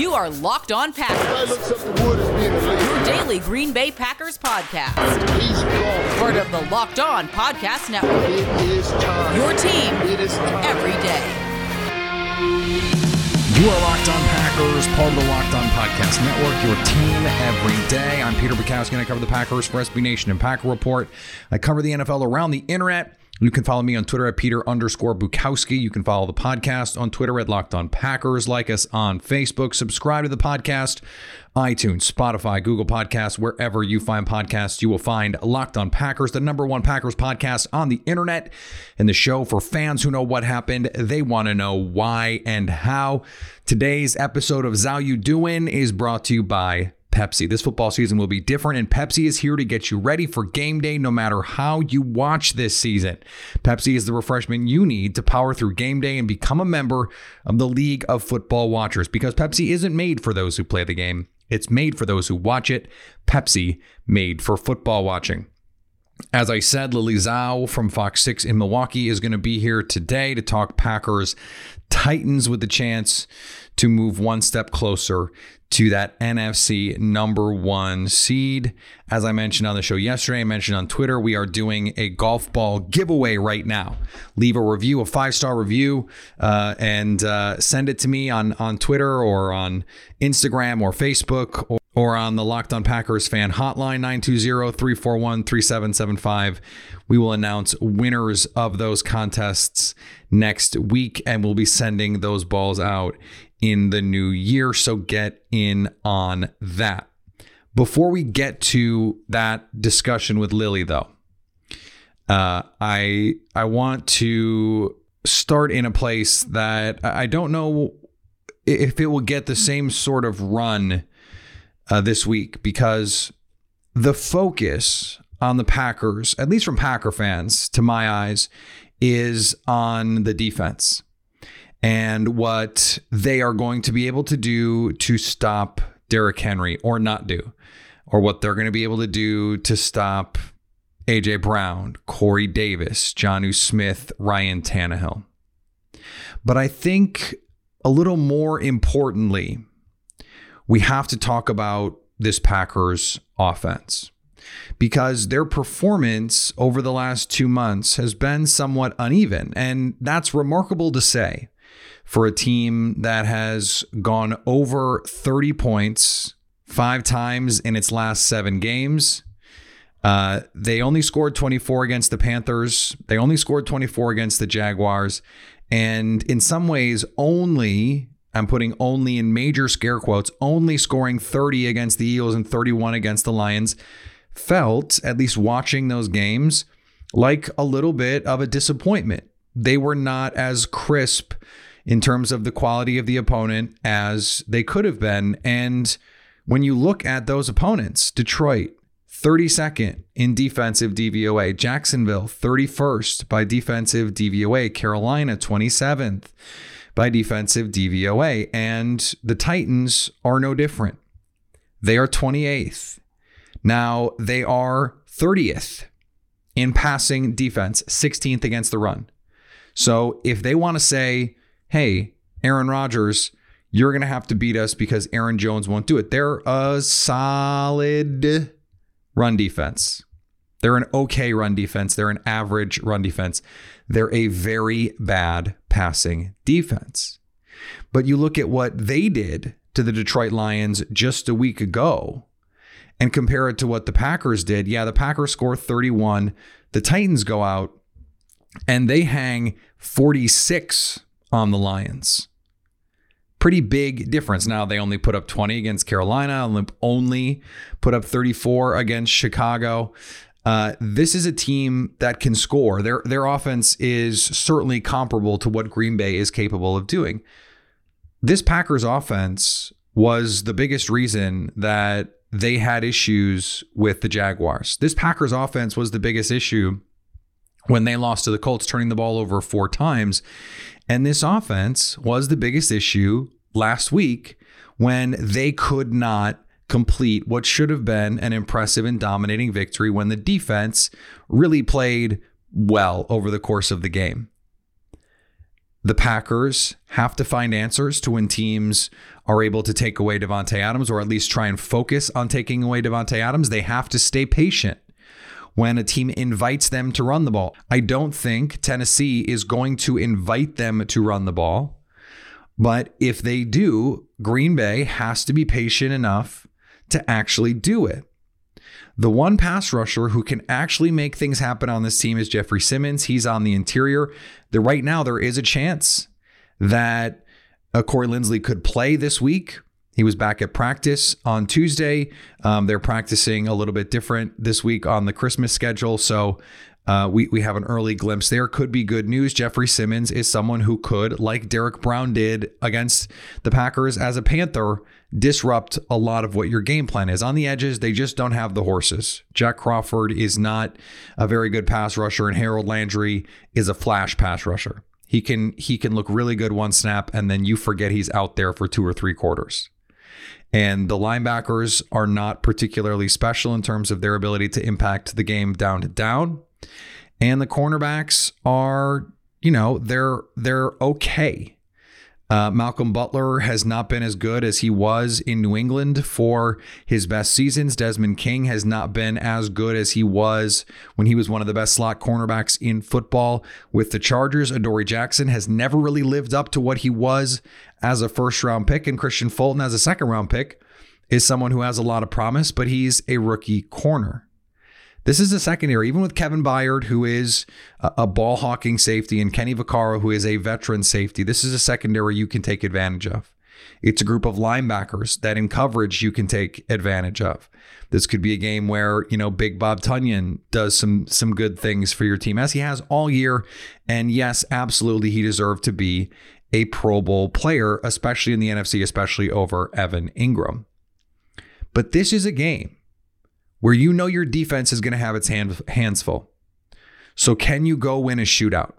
You are Locked On Packers. Your daily Green Bay Packers podcast. Part of the Locked On Podcast Network. Your team every day. You are Locked On Packers, part of the Locked On Podcast Network, your team every day. I'm Peter Bukowski, and I cover the Packers for SB Nation and Packer Report. I cover the NFL around the internet. You can follow me on Twitter at Peter underscore Bukowski. You can follow the podcast on Twitter at Locked On Packers. Like us on Facebook. Subscribe to the podcast, iTunes, Spotify, Google Podcasts, wherever you find podcasts, you will find Locked On Packers, the number one Packers podcast on the internet, and the show for fans who know what happened. They want to know why and how. Today's episode of Zhao You Doing is brought to you by Pepsi. This football season will be different, and Pepsi is here to get you ready for game day no matter how you watch this season. Pepsi is the refreshment you need to power through game day and become a member of the League of Football Watchers because Pepsi isn't made for those who play the game, it's made for those who watch it. Pepsi, made for football watching. As I said, Lily Zhao from Fox 6 in Milwaukee is going to be here today to talk Packers Titans with the chance to move one step closer to that NFC number one seed. As I mentioned on the show yesterday, I mentioned on Twitter, we are doing a golf ball giveaway right now. Leave a review, a five star review, uh, and uh, send it to me on, on Twitter or on Instagram or Facebook or or on the Locked On Packers fan hotline 920-341-3775. We will announce winners of those contests next week and we'll be sending those balls out in the new year, so get in on that. Before we get to that discussion with Lily though, uh, I I want to start in a place that I don't know if it will get the same sort of run uh, this week because the focus on the Packers, at least from Packer fans, to my eyes, is on the defense and what they are going to be able to do to stop Derrick Henry or not do, or what they're going to be able to do to stop AJ Brown, Corey Davis, Jonnu Smith, Ryan Tannehill. But I think a little more importantly, we have to talk about this Packers offense because their performance over the last two months has been somewhat uneven. And that's remarkable to say for a team that has gone over 30 points five times in its last seven games. Uh, they only scored 24 against the Panthers. They only scored 24 against the Jaguars. And in some ways, only, I'm putting only in major scare quotes, only scoring 30 against the Eagles and 31 against the Lions felt, at least watching those games, like a little bit of a disappointment. They were not as crisp in terms of the quality of the opponent as they could have been. And when you look at those opponents, Detroit, 32nd in defensive DVOA, Jacksonville, 31st by defensive DVOA, Carolina, 27th by defensive DVOA, and the Titans are no different. They are 28th. Now, they are 30th in passing defense, 16th against the run. So if they want to say, hey, Aaron Rodgers, you're going to have to beat us because Aaron Jones won't do it. They're a solid run defense. They're an okay run defense. They're an average run defense. They're a very bad passing defense. But you look at what they did to the Detroit Lions just a week ago and compare it to what the Packers did. Yeah, the Packers score 31. The Titans go out and they hang 46 on the Lions. Pretty big difference. Now they only put up 20 against Carolina, only put up 34 against Chicago. Uh, this is a team that can score. Their their offense is certainly comparable to what Green Bay is capable of doing. This Packers offense was the biggest reason that they had issues with the Jaguars. This Packers offense was the biggest issue when they lost to the Colts, turning the ball over four times. And this offense was the biggest issue last week when they could not complete what should have been an impressive and dominating victory when the defense really played well over the course of the game. The Packers have to find answers to when teams are able to take away Davante Adams or at least try and focus on taking away Davante Adams. They have to stay patient when a team invites them to run the ball. I don't think Tennessee is going to invite them to run the ball. But if they do, Green Bay has to be patient enough to actually do it. The one pass rusher who can actually make things happen on this team is Jeffrey Simmons. He's on the interior. The, right now, there is a chance that uh, Corey Linsley could play this week. He was back at practice on Tuesday. Um, they're practicing a little bit different this week on the Christmas schedule. So uh, we, we have an early glimpse there. Could be good news. Jeffrey Simmons is someone who could, like Derrick Brown did against the Packers as a Panther, disrupt a lot of what your game plan is. On the edges, they just don't have the horses. Jack Crawford is not a very good pass rusher, and Harold Landry is a flash pass rusher. He can he can look really good one snap, and then you forget he's out there for two or three quarters. And the linebackers are not particularly special in terms of their ability to impact the game down to down. And the cornerbacks are, you know, they're they're okay. Uh, Malcolm Butler has not been as good as he was in New England for his best seasons. Desmond King has not been as good as he was when he was one of the best slot cornerbacks in football with the Chargers. Adoree Jackson has never really lived up to what he was as a first round pick, and Kristian Fulton as a second round pick is someone who has a lot of promise, but he's a rookie corner. This is a secondary, even with Kevin Byard, who is a ball hawking safety, and Kenny Vaccaro, who is a veteran safety. This is a secondary you can take advantage of. It's a group of linebackers that in coverage you can take advantage of. This could be a game where, you know, Big Bob Tonyan does some some good things for your team as he has all year. And yes, absolutely he deserved to be a Pro Bowl player, especially in the NFC, especially over Evan Engram. But this is a game where you know your defense is going to have its hand, hands full. So, can you go win a shootout?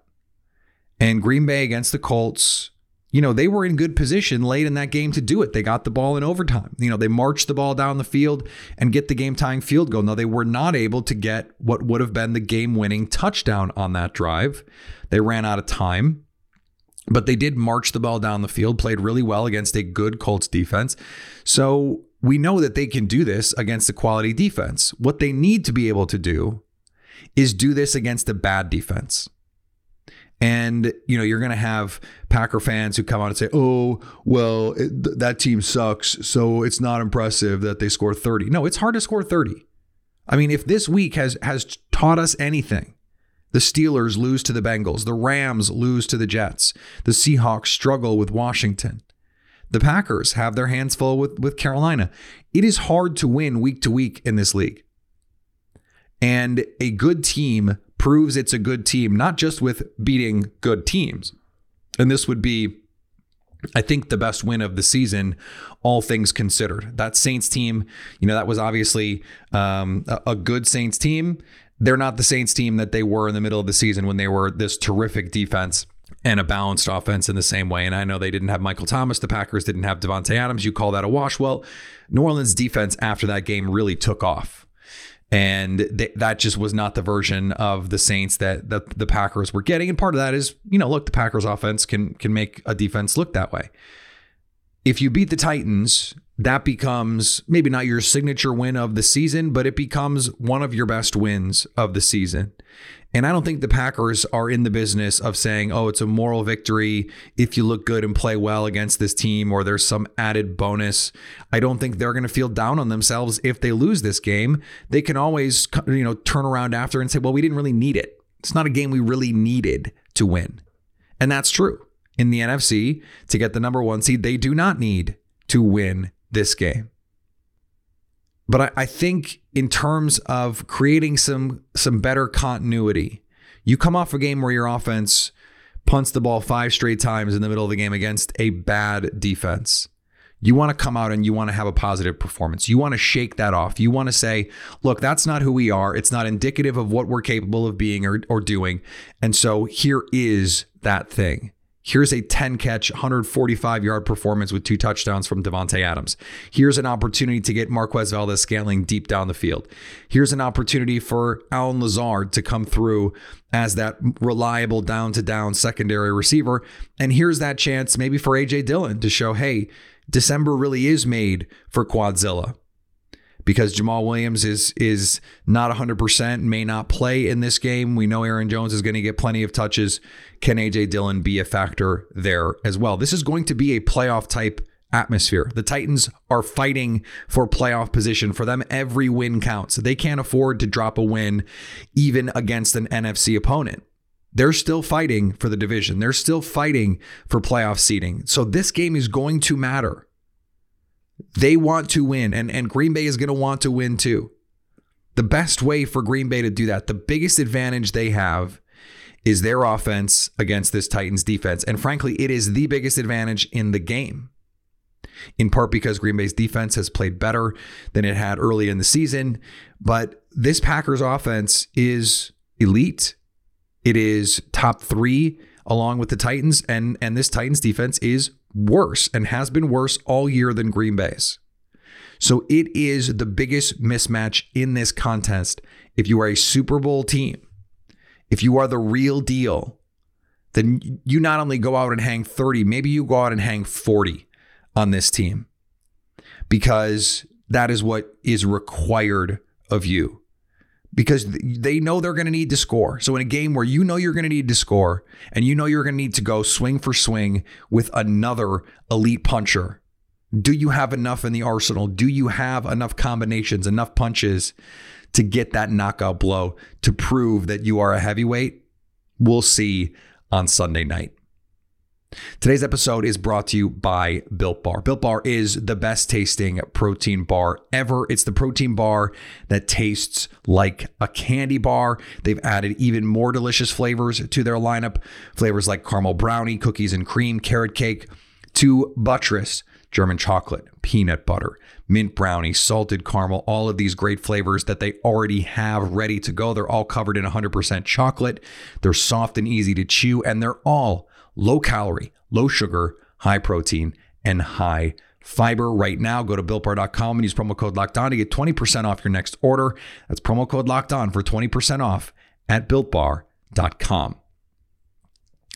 And Green Bay against the Colts, you know, they were in good position late in that game to do it. They got the ball in overtime. You know, they marched the ball down the field and get the game tying field goal. Now, they were not able to get what would have been the game winning touchdown on that drive. They ran out of time, but they did march the ball down the field, played really well against a good Colts defense. So, we know that they can do this against a quality defense. What they need to be able to do is do this against a bad defense. And you know you're going to have Packer fans who come out and say, "Oh, well, it, th- that team sucks, so it's not impressive that they score 30." No, it's hard to score 30. I mean, if this week has has taught us anything, the Steelers lose to the Bengals, the Rams lose to the Jets, the Seahawks struggle with Washington. The Packers have their hands full with, with Carolina. It is hard to win week to week in this league. And a good team proves it's a good team, not just with beating good teams. And this would be, I think, the best win of the season, all things considered. That Saints team, you know, that was obviously um, a, a good Saints team. They're not the Saints team that they were in the middle of the season when they were this terrific defense and a balanced offense in the same way. And I know they didn't have Michael Thomas. The Packers didn't have Davante Adams. You call that a wash. Well, New Orleans defense after that game really took off. And th- that just was not the version of the Saints that, that the Packers were getting. And part of that is, you know, look, the Packers offense can can make a defense look that way. If you beat the Titans, that becomes maybe not your signature win of the season, but it becomes one of your best wins of the season. And I don't think the Packers are in the business of saying, oh, it's a moral victory if you look good and play well against this team, or there's some added bonus. I don't think they're going to feel down on themselves if they lose this game. They can always, you know, turn around after and say, well, we didn't really need it. It's not a game we really needed to win. And that's true. in the NFC to get the number one seed. They do not need to win this game. But I, I think in terms of creating some some better continuity, you come off a game where your offense punts the ball five straight times in the middle of the game against a bad defense. You want to come out and you want to have a positive performance. You want to shake that off. You want to say, look, that's not who we are. It's not indicative of what we're capable of being or, or doing. And so here is that thing. Here's a 10 catch, 145 yard performance with two touchdowns from Davante Adams. Here's an opportunity to get Marquez Valdes-Scantling deep down the field. Here's an opportunity for Allen Lazard to come through as that reliable down to down secondary receiver. And here's that chance maybe for AJ Dillon to show, hey, December really is made for Quadzilla because Jamaal Williams is is not 100%, may not play in this game. We know Aaron Jones is going to get plenty of touches. Can AJ Dillon be a factor there as well? This is going to be a playoff type atmosphere. The Titans are fighting for playoff position. For them, every win counts. They can't afford to drop a win even against an NFC opponent. They're still fighting for the division. They're still fighting for playoff seeding. So this game is going to matter. They want to win, and, and Green Bay is going to want to win too. The best way for Green Bay to do that, the biggest advantage they have is their offense against this Titans defense. And frankly, it is the biggest advantage in the game. In part because Green Bay's defense has played better than it had early in the season. But this Packers offense is elite. It is top three along with the Titans, and, and this Titans defense is worse and has been worse all year than Green Bay's. So it is the biggest mismatch in this contest. If you are a Super Bowl team, if you are the real deal, then you not only go out and hang 30, maybe you go out and hang 40 on this team because that is what is required of you because they know they're going to need to score. So in a game where you know you're going to need to score and you know you're going to need to go swing for swing with another elite puncher, do you have enough in the arsenal? Do you have enough combinations, enough punches to get that knockout blow to prove that you are a heavyweight? We'll see on Sunday night. Today's episode is brought to you by Built Bar. Built Bar is the best tasting protein bar ever. It's the protein bar that tastes like a candy bar. They've added even more delicious flavors to their lineup flavors like caramel brownie, cookies and cream, carrot cake, to buttress, German chocolate, peanut butter, mint brownie, salted caramel, all of these great flavors that they already have ready to go. They're all covered in 100% chocolate. They're soft and easy to chew, and they're all low calorie, low sugar, high protein, and high fiber right now. Go to builtbar.com and use promo code locked on to get 20% off your next order. That's promo code locked on for 20% off at builtbar.com.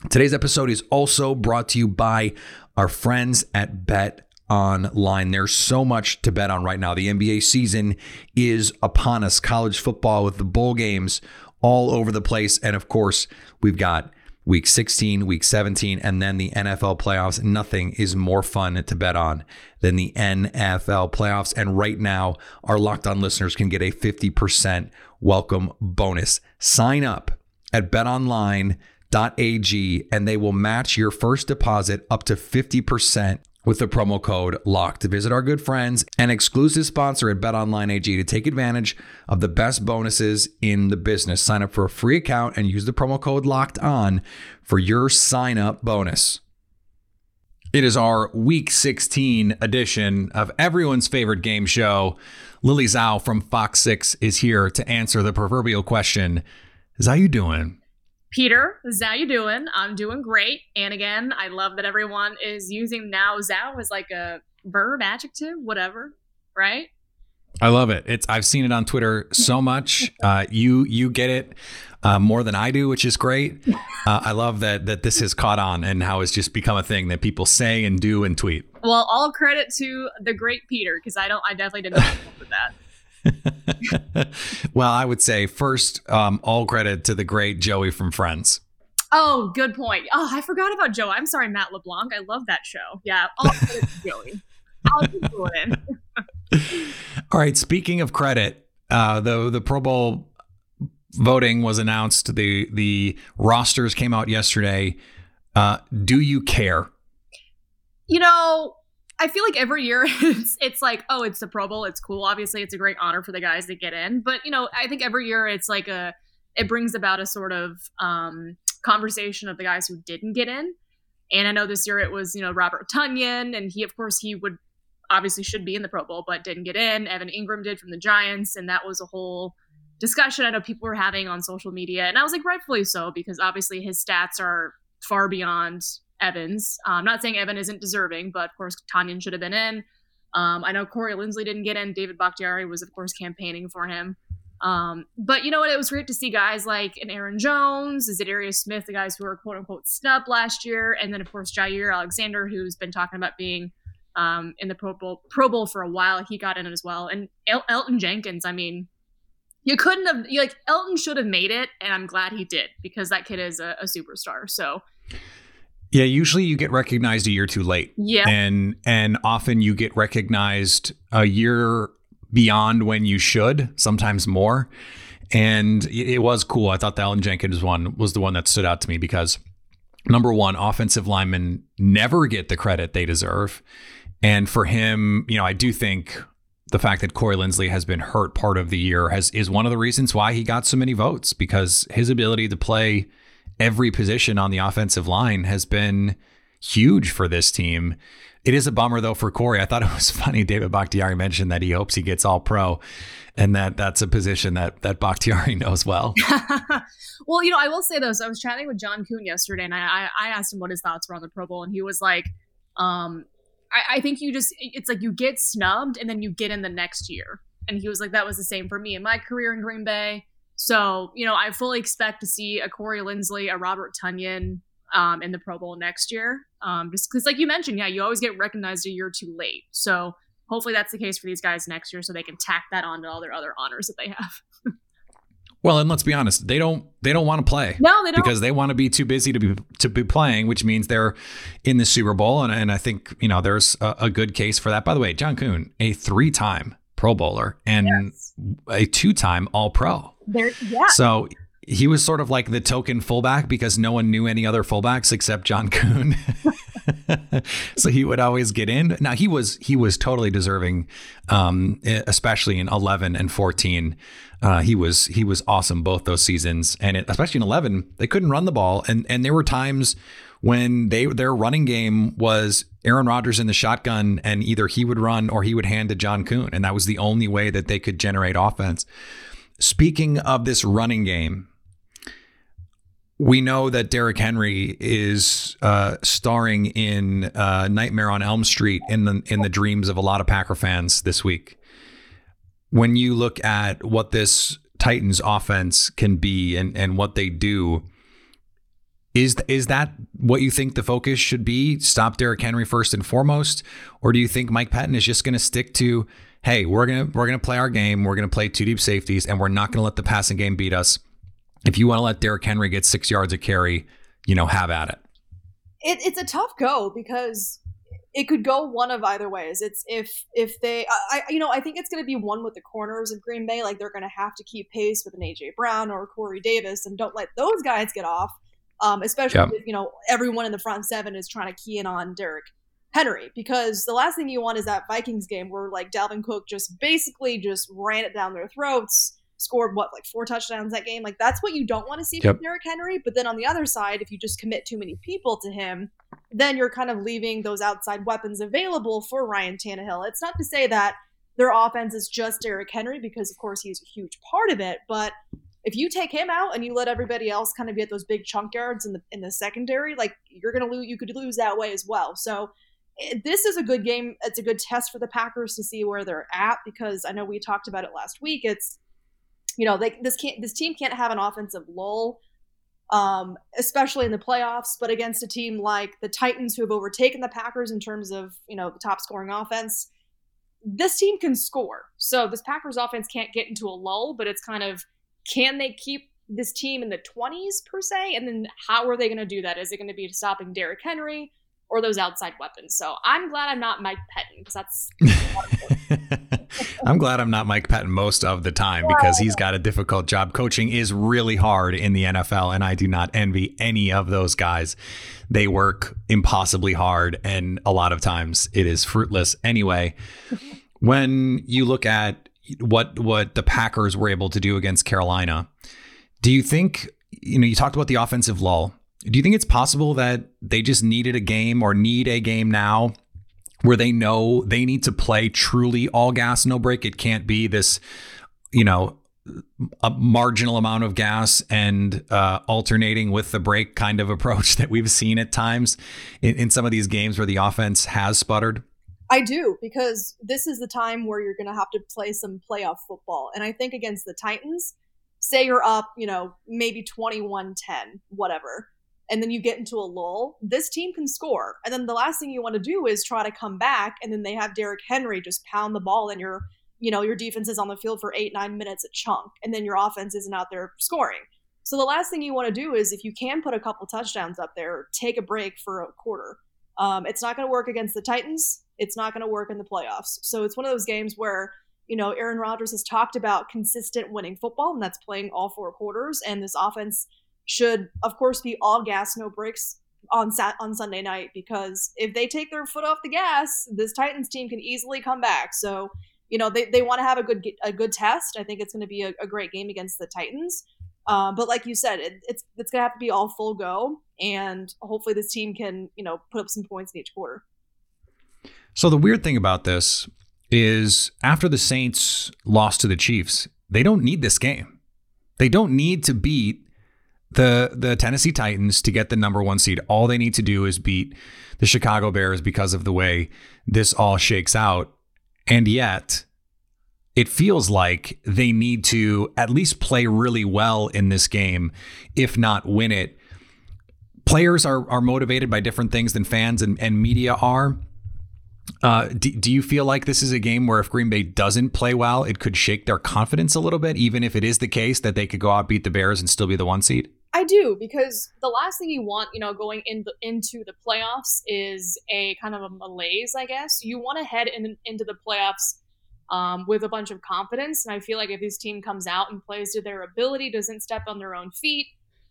Today's episode is also brought to you by our friends at Bet Online. There's so much to bet on right now. The NBA season is upon us. College football with the bowl games all over the place. And of course, we've got week 16, week 17, and then the NFL playoffs. Nothing is more fun to bet on than the NFL playoffs. And right now, our locked on listeners can get a 50% welcome bonus. Sign up at betonline.ag and they will match your first deposit up to 50% with the promo code LOCKED to visit our good friends and exclusive sponsor at BetOnline AG to take advantage of the best bonuses in the business. Sign up for a free account and use the promo code LOCKED ON for your sign up bonus. It is our week 16 edition of everyone's favorite game show. Lily Zhao from Fox 6 is here to answer the proverbial question. Zhao you doing? Peter, Zhao you doing? I'm doing great. And again, I love that everyone is using now Zhao as like a verb, adjective, whatever, right? I love it. It's I've seen it on Twitter so much. Uh, you you get it uh, more than I do, which is great. Uh, I love that that this has caught on and how it's just become a thing that people say and do and tweet. Well, all credit to the great Peter because I don't I definitely didn't with that. well, I would say first, um, all credit to the great Joey from Friends. Oh, good point. Oh, I forgot about Joe. I'm sorry, Matt LeBlanc. I love that show. Yeah, all credit to Joey. I'll going. all right. Speaking of credit, uh, the the Pro Bowl voting was announced. The the rosters came out yesterday. Uh, do you care? You know, I feel like every year it's it's like, oh, it's the Pro Bowl, it's cool. Obviously, it's a great honor for the guys that get in, but you know, I think every year it's like a it brings about a sort of um, conversation of the guys who didn't get in. And I know this year it was you know Robert Tonyan, and he of course he would obviously should be in the Pro Bowl, but didn't get in. Evan Engram did from the Giants, and that was a whole discussion I know people were having on social media, and I was like, rightfully so, because obviously his stats are far beyond Evans. I'm not saying Evan isn't deserving, but of course Tonyan should have been in. Um, I know Corey Linsley didn't get in. David Bakhtiari was, of course, campaigning for him. Um, but you know what? It was great to see guys like an Aaron Jones, Za'Darius Smith, the guys who were quote unquote snubbed last year, and then of course Jaire Alexander, who's been talking about being um, in the Pro Bowl, Pro Bowl for a while. He got in as well, and El- Elgton Jenkins. I mean, you couldn't have you, like Elton should have made it, and I'm glad he did because that kid is a, a superstar. So. Yeah, usually you get recognized a year too late. Yeah. And and often you get recognized a year beyond when you should, sometimes more. And it was cool. I thought the Elgton Jenkins one was the one that stood out to me because number one, offensive linemen never get the credit they deserve. And for him, you know, I do think the fact that Corey Linsley has been hurt part of the year has is one of the reasons why he got so many votes because his ability to play every position on the offensive line has been huge for this team. It is a bummer though for Corey. I thought it was funny. David Bakhtiari mentioned that he hopes he gets all pro and that that's a position that that Bakhtiari knows well. well, you know, I will say though, so I was chatting with John Kuhn yesterday and I, I asked him what his thoughts were on the Pro Bowl and he was like, um, I, I think you just it's like you get snubbed and then you get in the next year. And he was like, that was the same for me in my career in Green Bay. So, you know, I fully expect to see a Corey Linsley, a Robert Tonyan um, in the Pro Bowl next year. Um, just because, like you mentioned, yeah, you always get recognized a year too late. So hopefully that's the case for these guys next year so they can tack that on to all their other honors that they have. Well, and let's be honest, they don't they don't want to play. No, they don't because they want to be too busy to be to be playing, which means they're in the Super Bowl, and, and I think you know there's a, a good case for that. By the way, John Kuhn, a three time Pro Bowler and yes. a two time All Pro. There, yeah. So he was sort of like the token fullback because no one knew any other fullbacks except John Kuhn. so he would always get in. Now he was he was totally deserving, um, especially in 11 and 14. Uh, he was he was awesome both those seasons, and it, especially in 11, they couldn't run the ball, and and there were times when they their running game was Aaron Rodgers in the shotgun, and either he would run or he would hand to John Kuhn, and that was the only way that they could generate offense. Speaking of this running game, we know that Derrick Henry is uh, starring in uh, Nightmare on Elm Street in the in the dreams of a lot of Packer fans this week. When you look at what this Titans offense can be and and what they do, is is that what you think the focus should be? Stop Derrick Henry first and foremost, or do you think Mike Pettine is just going to stick to, hey, we're gonna we're gonna play our game, we're gonna play two deep safeties, and we're not going to let the passing game beat us? If you want to let Derrick Henry get six yards of carry, you know, have at it. it it's a tough go because it could go one of either ways. It's if if they, I you know, I think it's going to be one with the corners of Green Bay. Like they're going to have to keep pace with an AJ Brown or Corey Davis, and don't let those guys get off. Um, especially if you know everyone in the front seven is trying to key in on Derrick Henry because the last thing you want is that Vikings game where like Dalvin Cook just basically just ran it down their throats scored what like four touchdowns that game. Like that's what you don't want to see yep. from Derrick Henry. But then on the other side, if you just commit too many people to him, then you're kind of leaving those outside weapons available for Ryan Tannehill. It's not to say that their offense is just Derrick Henry because of course he's a huge part of it, but if you take him out and you let everybody else kind of get those big chunk yards in the in the secondary, like you're gonna lose. You could lose that way as well. So this is a good game. It's a good test for the Packers to see where they're at because I know we talked about it last week. It's you know, they, this can't this team can't have an offensive lull, um, especially in the playoffs. But against a team like the Titans, who have overtaken the Packers in terms of you know the top scoring offense, this team can score. So this Packers offense can't get into a lull, but it's kind of can they keep this team in the 20s per se? And then how are they going to do that? Is it going to be stopping Derrick Henry? Or those outside weapons. So I'm glad I'm not Mike Pettine because that's. I'm glad I'm not Mike Pettine most of the time because he's got a difficult job. Coaching is really hard in the NFL, and I do not envy any of those guys. They work impossibly hard, and a lot of times it is fruitless anyway. when you look at what what the Packers were able to do against Carolina, do you think you know you talked about the offensive lull? Do you think it's possible that they just needed a game or need a game now where they know they need to play truly all gas, no break? It can't be this, you know, a marginal amount of gas and uh, alternating with the break kind of approach that we've seen at times in, in some of these games where the offense has sputtered? I do because this is the time where you're going to have to play some playoff football. And I think against the Titans, say you're up, you know, maybe 21 10, whatever and then you get into a lull, this team can score. And then the last thing you want to do is try to come back, and then they have Derrick Henry just pound the ball, and your you know your defense is on the field for eight nine minutes a chunk, and then your offense isn't out there scoring. So the last thing you want to do is if you can put a couple touchdowns up there, take a break for a quarter. Um, it's not going to work against the Titans. It's not going to work in the playoffs. So it's one of those games where you know Aaron Rodgers has talked about consistent winning football, and that's playing all four quarters. And this offense should, of course, be all gas, no brakes on sat on Sunday night because if they take their foot off the gas, this Titans team can easily come back. So, you know, they, they want to have a good a good test. I think it's going to be a, a, great game against the Titans. Uh, but like you said, it, it's it's going to have to be all full go, and hopefully this team can you know put up some points in each quarter. So the weird thing about this is after the Saints lost to the Chiefs, they don't need this game. They don't need to beat the the Tennessee Titans to get the number one seed. All they need to do is beat the Chicago Bears because of the way this all shakes out. And yet, it feels like they need to at least play really well in this game, if not win it. Players are are motivated by different things than fans and, and media are. Uh, do, do you feel like this is a game where if Green Bay doesn't play well, it could shake their confidence a little bit, even if it is the case that they could go out beat the Bears and still be the one seed? I do because the last thing you want, you know, going in the, into the playoffs is a kind of a malaise, I guess. You want to head in, into the playoffs um, with a bunch of confidence, and I feel like if this team comes out and plays to their ability, doesn't step on their own feet,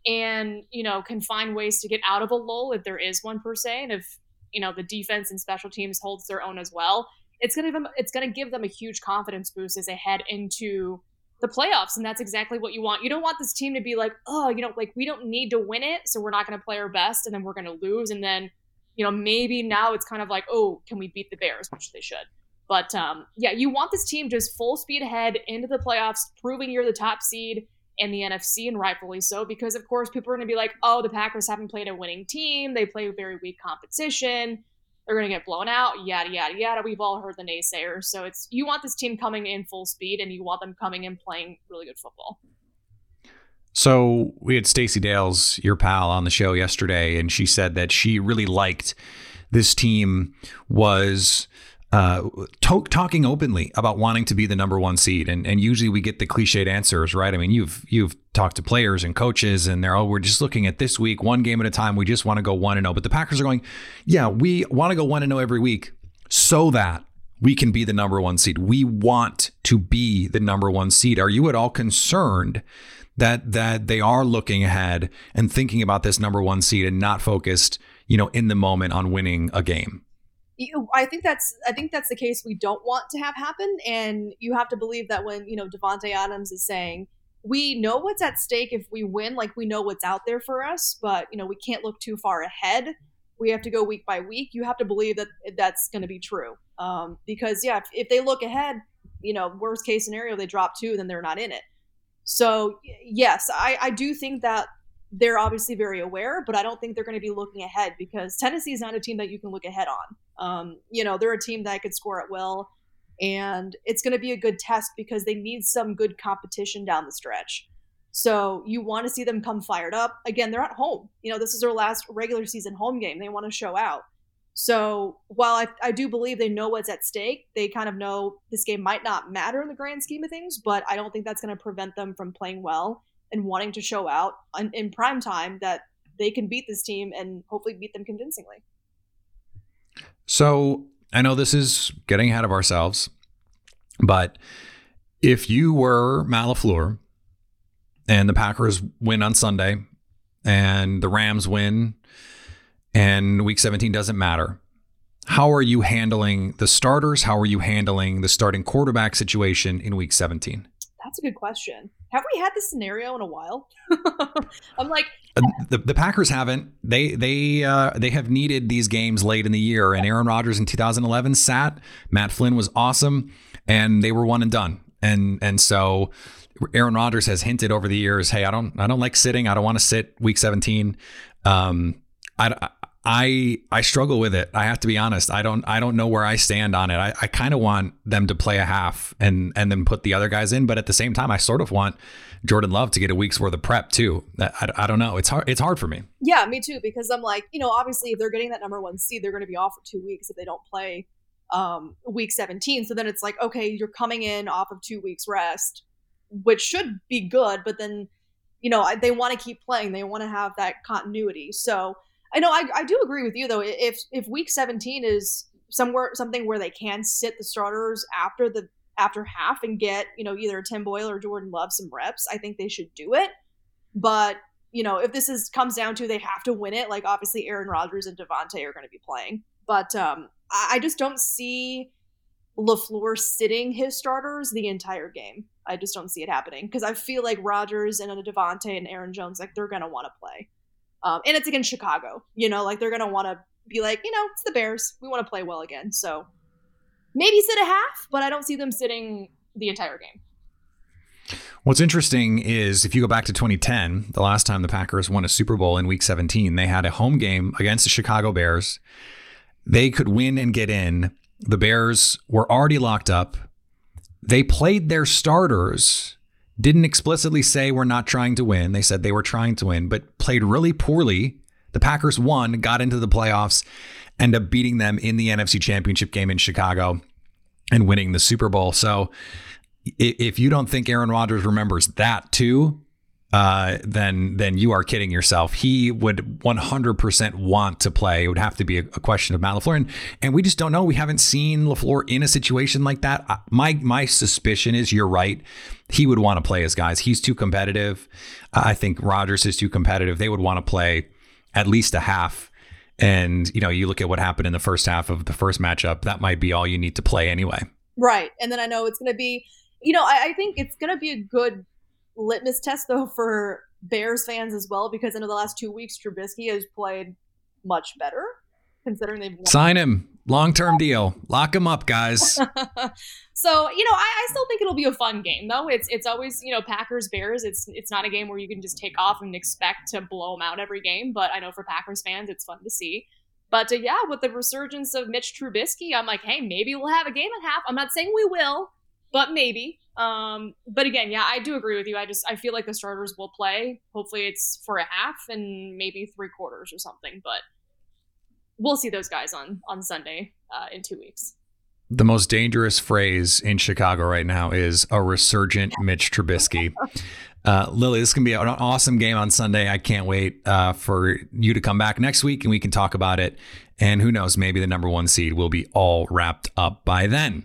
and you know can find ways to get out of a lull if there is one per se, and if you know the defense and special teams holds their own as well, it's gonna them, it's gonna give them a huge confidence boost as they head into the playoffs. And that's exactly what you want. You don't want this team to be like oh you know like we don't need to win it so we're not to play our best and then we're to lose. And then you know maybe now it's kind of like oh can we beat the bears? Which they should. But um, yeah you want this team just full speed ahead into the playoffs proving you're the top seed in the NFC and rightfully so because of course people are going to be like oh the Packers haven't played a winning team they play very weak competition they're going to get blown out, yada, yada, yada. We've all heard the naysayers. So it's you want this team coming in full speed and you want them coming in playing really good football. So we had Stacey Dales, your pal, on the show yesterday, and she said that she really liked this team was uh, to- talking openly about wanting to be the number one seed, and and usually we get the cliched answers, right? I mean, you've you've talked to players and coaches, and they're oh, we're just looking at this week, one game at a time. We just want to go one and zero. But the Packers are going, yeah, we want to go one and zero every week, so that we can be the number one seed. We want to be the number one seed. Are you at all concerned that that they are looking ahead and thinking about this number one seed and not focused, you know, in the moment on winning a game? I think that's I think that's the case we don't want to have happen, and you have to believe that when you know Davante Adams is saying we know what's at stake if we win, like we know what's out there for us, but you know we can't look too far ahead. We have to go week by week. You have to believe that that's going to be true, um, because yeah, if, if they look ahead, you know, worst case scenario, they drop two, then they're not in it. So yes, I, I do think that they're obviously very aware, but I don't think they're going to be looking ahead because Tennessee is not a team that you can look ahead on. Um, you know, they're a team that could score at will, and it's going to be a good test because they need some good competition down the stretch. So you want to see them come fired up. Again, they're at home. You know, this is their last regular season home game. They want to show out. So while I, I do believe they know what's at stake, they kind of know this game might not matter in the grand scheme of things, but I don't think that's going to prevent them from playing well and wanting to show out in, in prime time that they can beat this team and hopefully beat them convincingly. So I know this is getting ahead of ourselves, but if you were Matt LaFleur and the Packers win on Sunday and the Rams win and week 17 doesn't matter, how are you handling the starters? How are you handling the starting quarterback situation in week 17? That's a good question. Have we had this scenario in a while? I'm like uh, the, the Packers haven't. They they uh, they have needed these games late in the year, and Aaron Rodgers in 2011 sat. Matt Flynn was awesome, and they were one and done. And and so Aaron Rodgers has hinted over the years, hey, I don't I don't like sitting. I don't want to sit week 17. Um, I, I I I struggle with it. I have to be honest. I don't I don't know where I stand on it. I, I kind of want them to play a half and and then put the other guys in, but at the same time, I sort of want Jordan Love to get a week's worth of prep too. I, I don't know. It's hard. It's hard for me. Yeah, me too. Because I'm like, you know, obviously, if they're getting that number one seed, they're going to be off for two weeks if they don't play um, week 17. So then it's like, okay, you're coming in off of two weeks rest, which should be good, but then you know they want to keep playing. They want to have that continuity. So I know I, I do agree with you though. If if week 17 is somewhere something where they can sit the starters after the after half and get you know either Tim Boyle or Jordan Love some reps, I think they should do it. But you know if this is comes down to they have to win it, like obviously Aaron Rodgers and Davante are going to be playing, but um, I, I just don't see LaFleur sitting his starters the entire game. I just don't see it happening because I feel like Rodgers and Davante and Aaron Jones like they're going to want to play. Um, and it's against Chicago. You know, like they're gonna want to be like, you know, it's the Bears. We want to play well again. So maybe sit a half, but I don't see them sitting the entire game. What's interesting is if you go back to 2010, the last time the Packers won a Super Bowl in Week 17, they had a home game against the Chicago Bears. They could win and get in. The Bears were already locked up. They played their starters didn't explicitly say we're not trying to win. They said they were trying to win, but played really poorly. The Packers won, got into the playoffs, end up beating them in the NFC Championship game in Chicago and winning the Super Bowl. So if you don't think Aaron Rodgers remembers that too, uh, then then you are kidding yourself. He would 100% want to play. It would have to be a, a, question of Matt LaFleur, and, and we just don't know. We haven't seen LaFleur in a situation like that. My my suspicion is you're right. He would want to play his guys. He's too competitive. I think Rodgers is too competitive. They would want to play at least a half. And you know, you look at what happened in the first half of the first matchup. That might be all you need to play anyway. Right, and then I know it's going to be. You know, I, I think it's going to be a good litmus test though for Bears fans as well because in the last two weeks Trubisky has played much better considering they've won. sign him. Long term deal. Lock him up guys. So you know I, I, still think it'll be a fun game though. It's it's always you know Packers Bears it's it's not a game where you can just take off and expect to blow them out every game but I know for Packers fans it's fun to see. But uh, yeah with the resurgence of Mitch Trubisky I'm like hey maybe we'll have a game and a half. I'm not saying we will but maybe um, but again, yeah, I do agree with you. I just I feel like the starters will play. Hopefully, it's for a half and maybe three quarters or something. But we'll see those guys on on Sunday uh, in two weeks. The most dangerous phrase in Chicago right now is a resurgent Mitch Trubisky. Uh, Lily, this is going to be an awesome game on Sunday. I can't wait uh, for you to come back next week and we can talk about it. And who knows, maybe the number one seed will be all wrapped up by then.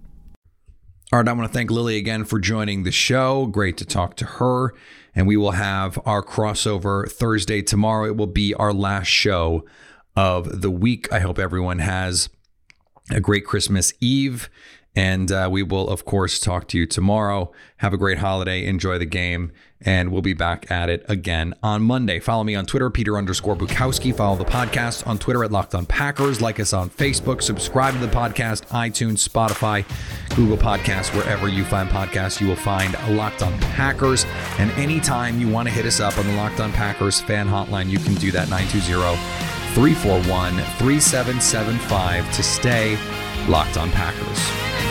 All right, I want to thank Lily again for joining the show. Great to talk to her. And we will have our crossover Thursday tomorrow. It will be our last show of the week. I hope everyone has a great Christmas Eve. And uh, we will, of course, talk to you tomorrow. Have a great holiday. Enjoy the game. And we'll be back at it again on Monday. Follow me on Twitter, Peter underscore Bukowski. Follow the podcast on Twitter at Locked on Packers. Like us on Facebook. Subscribe to the podcast, iTunes, Spotify, Google Podcasts, wherever you find podcasts, you will find Locked on Packers. And anytime you want to hit us up on the Locked on Packers fan hotline, you can do that 920 341 3775 to stay locked on Packers.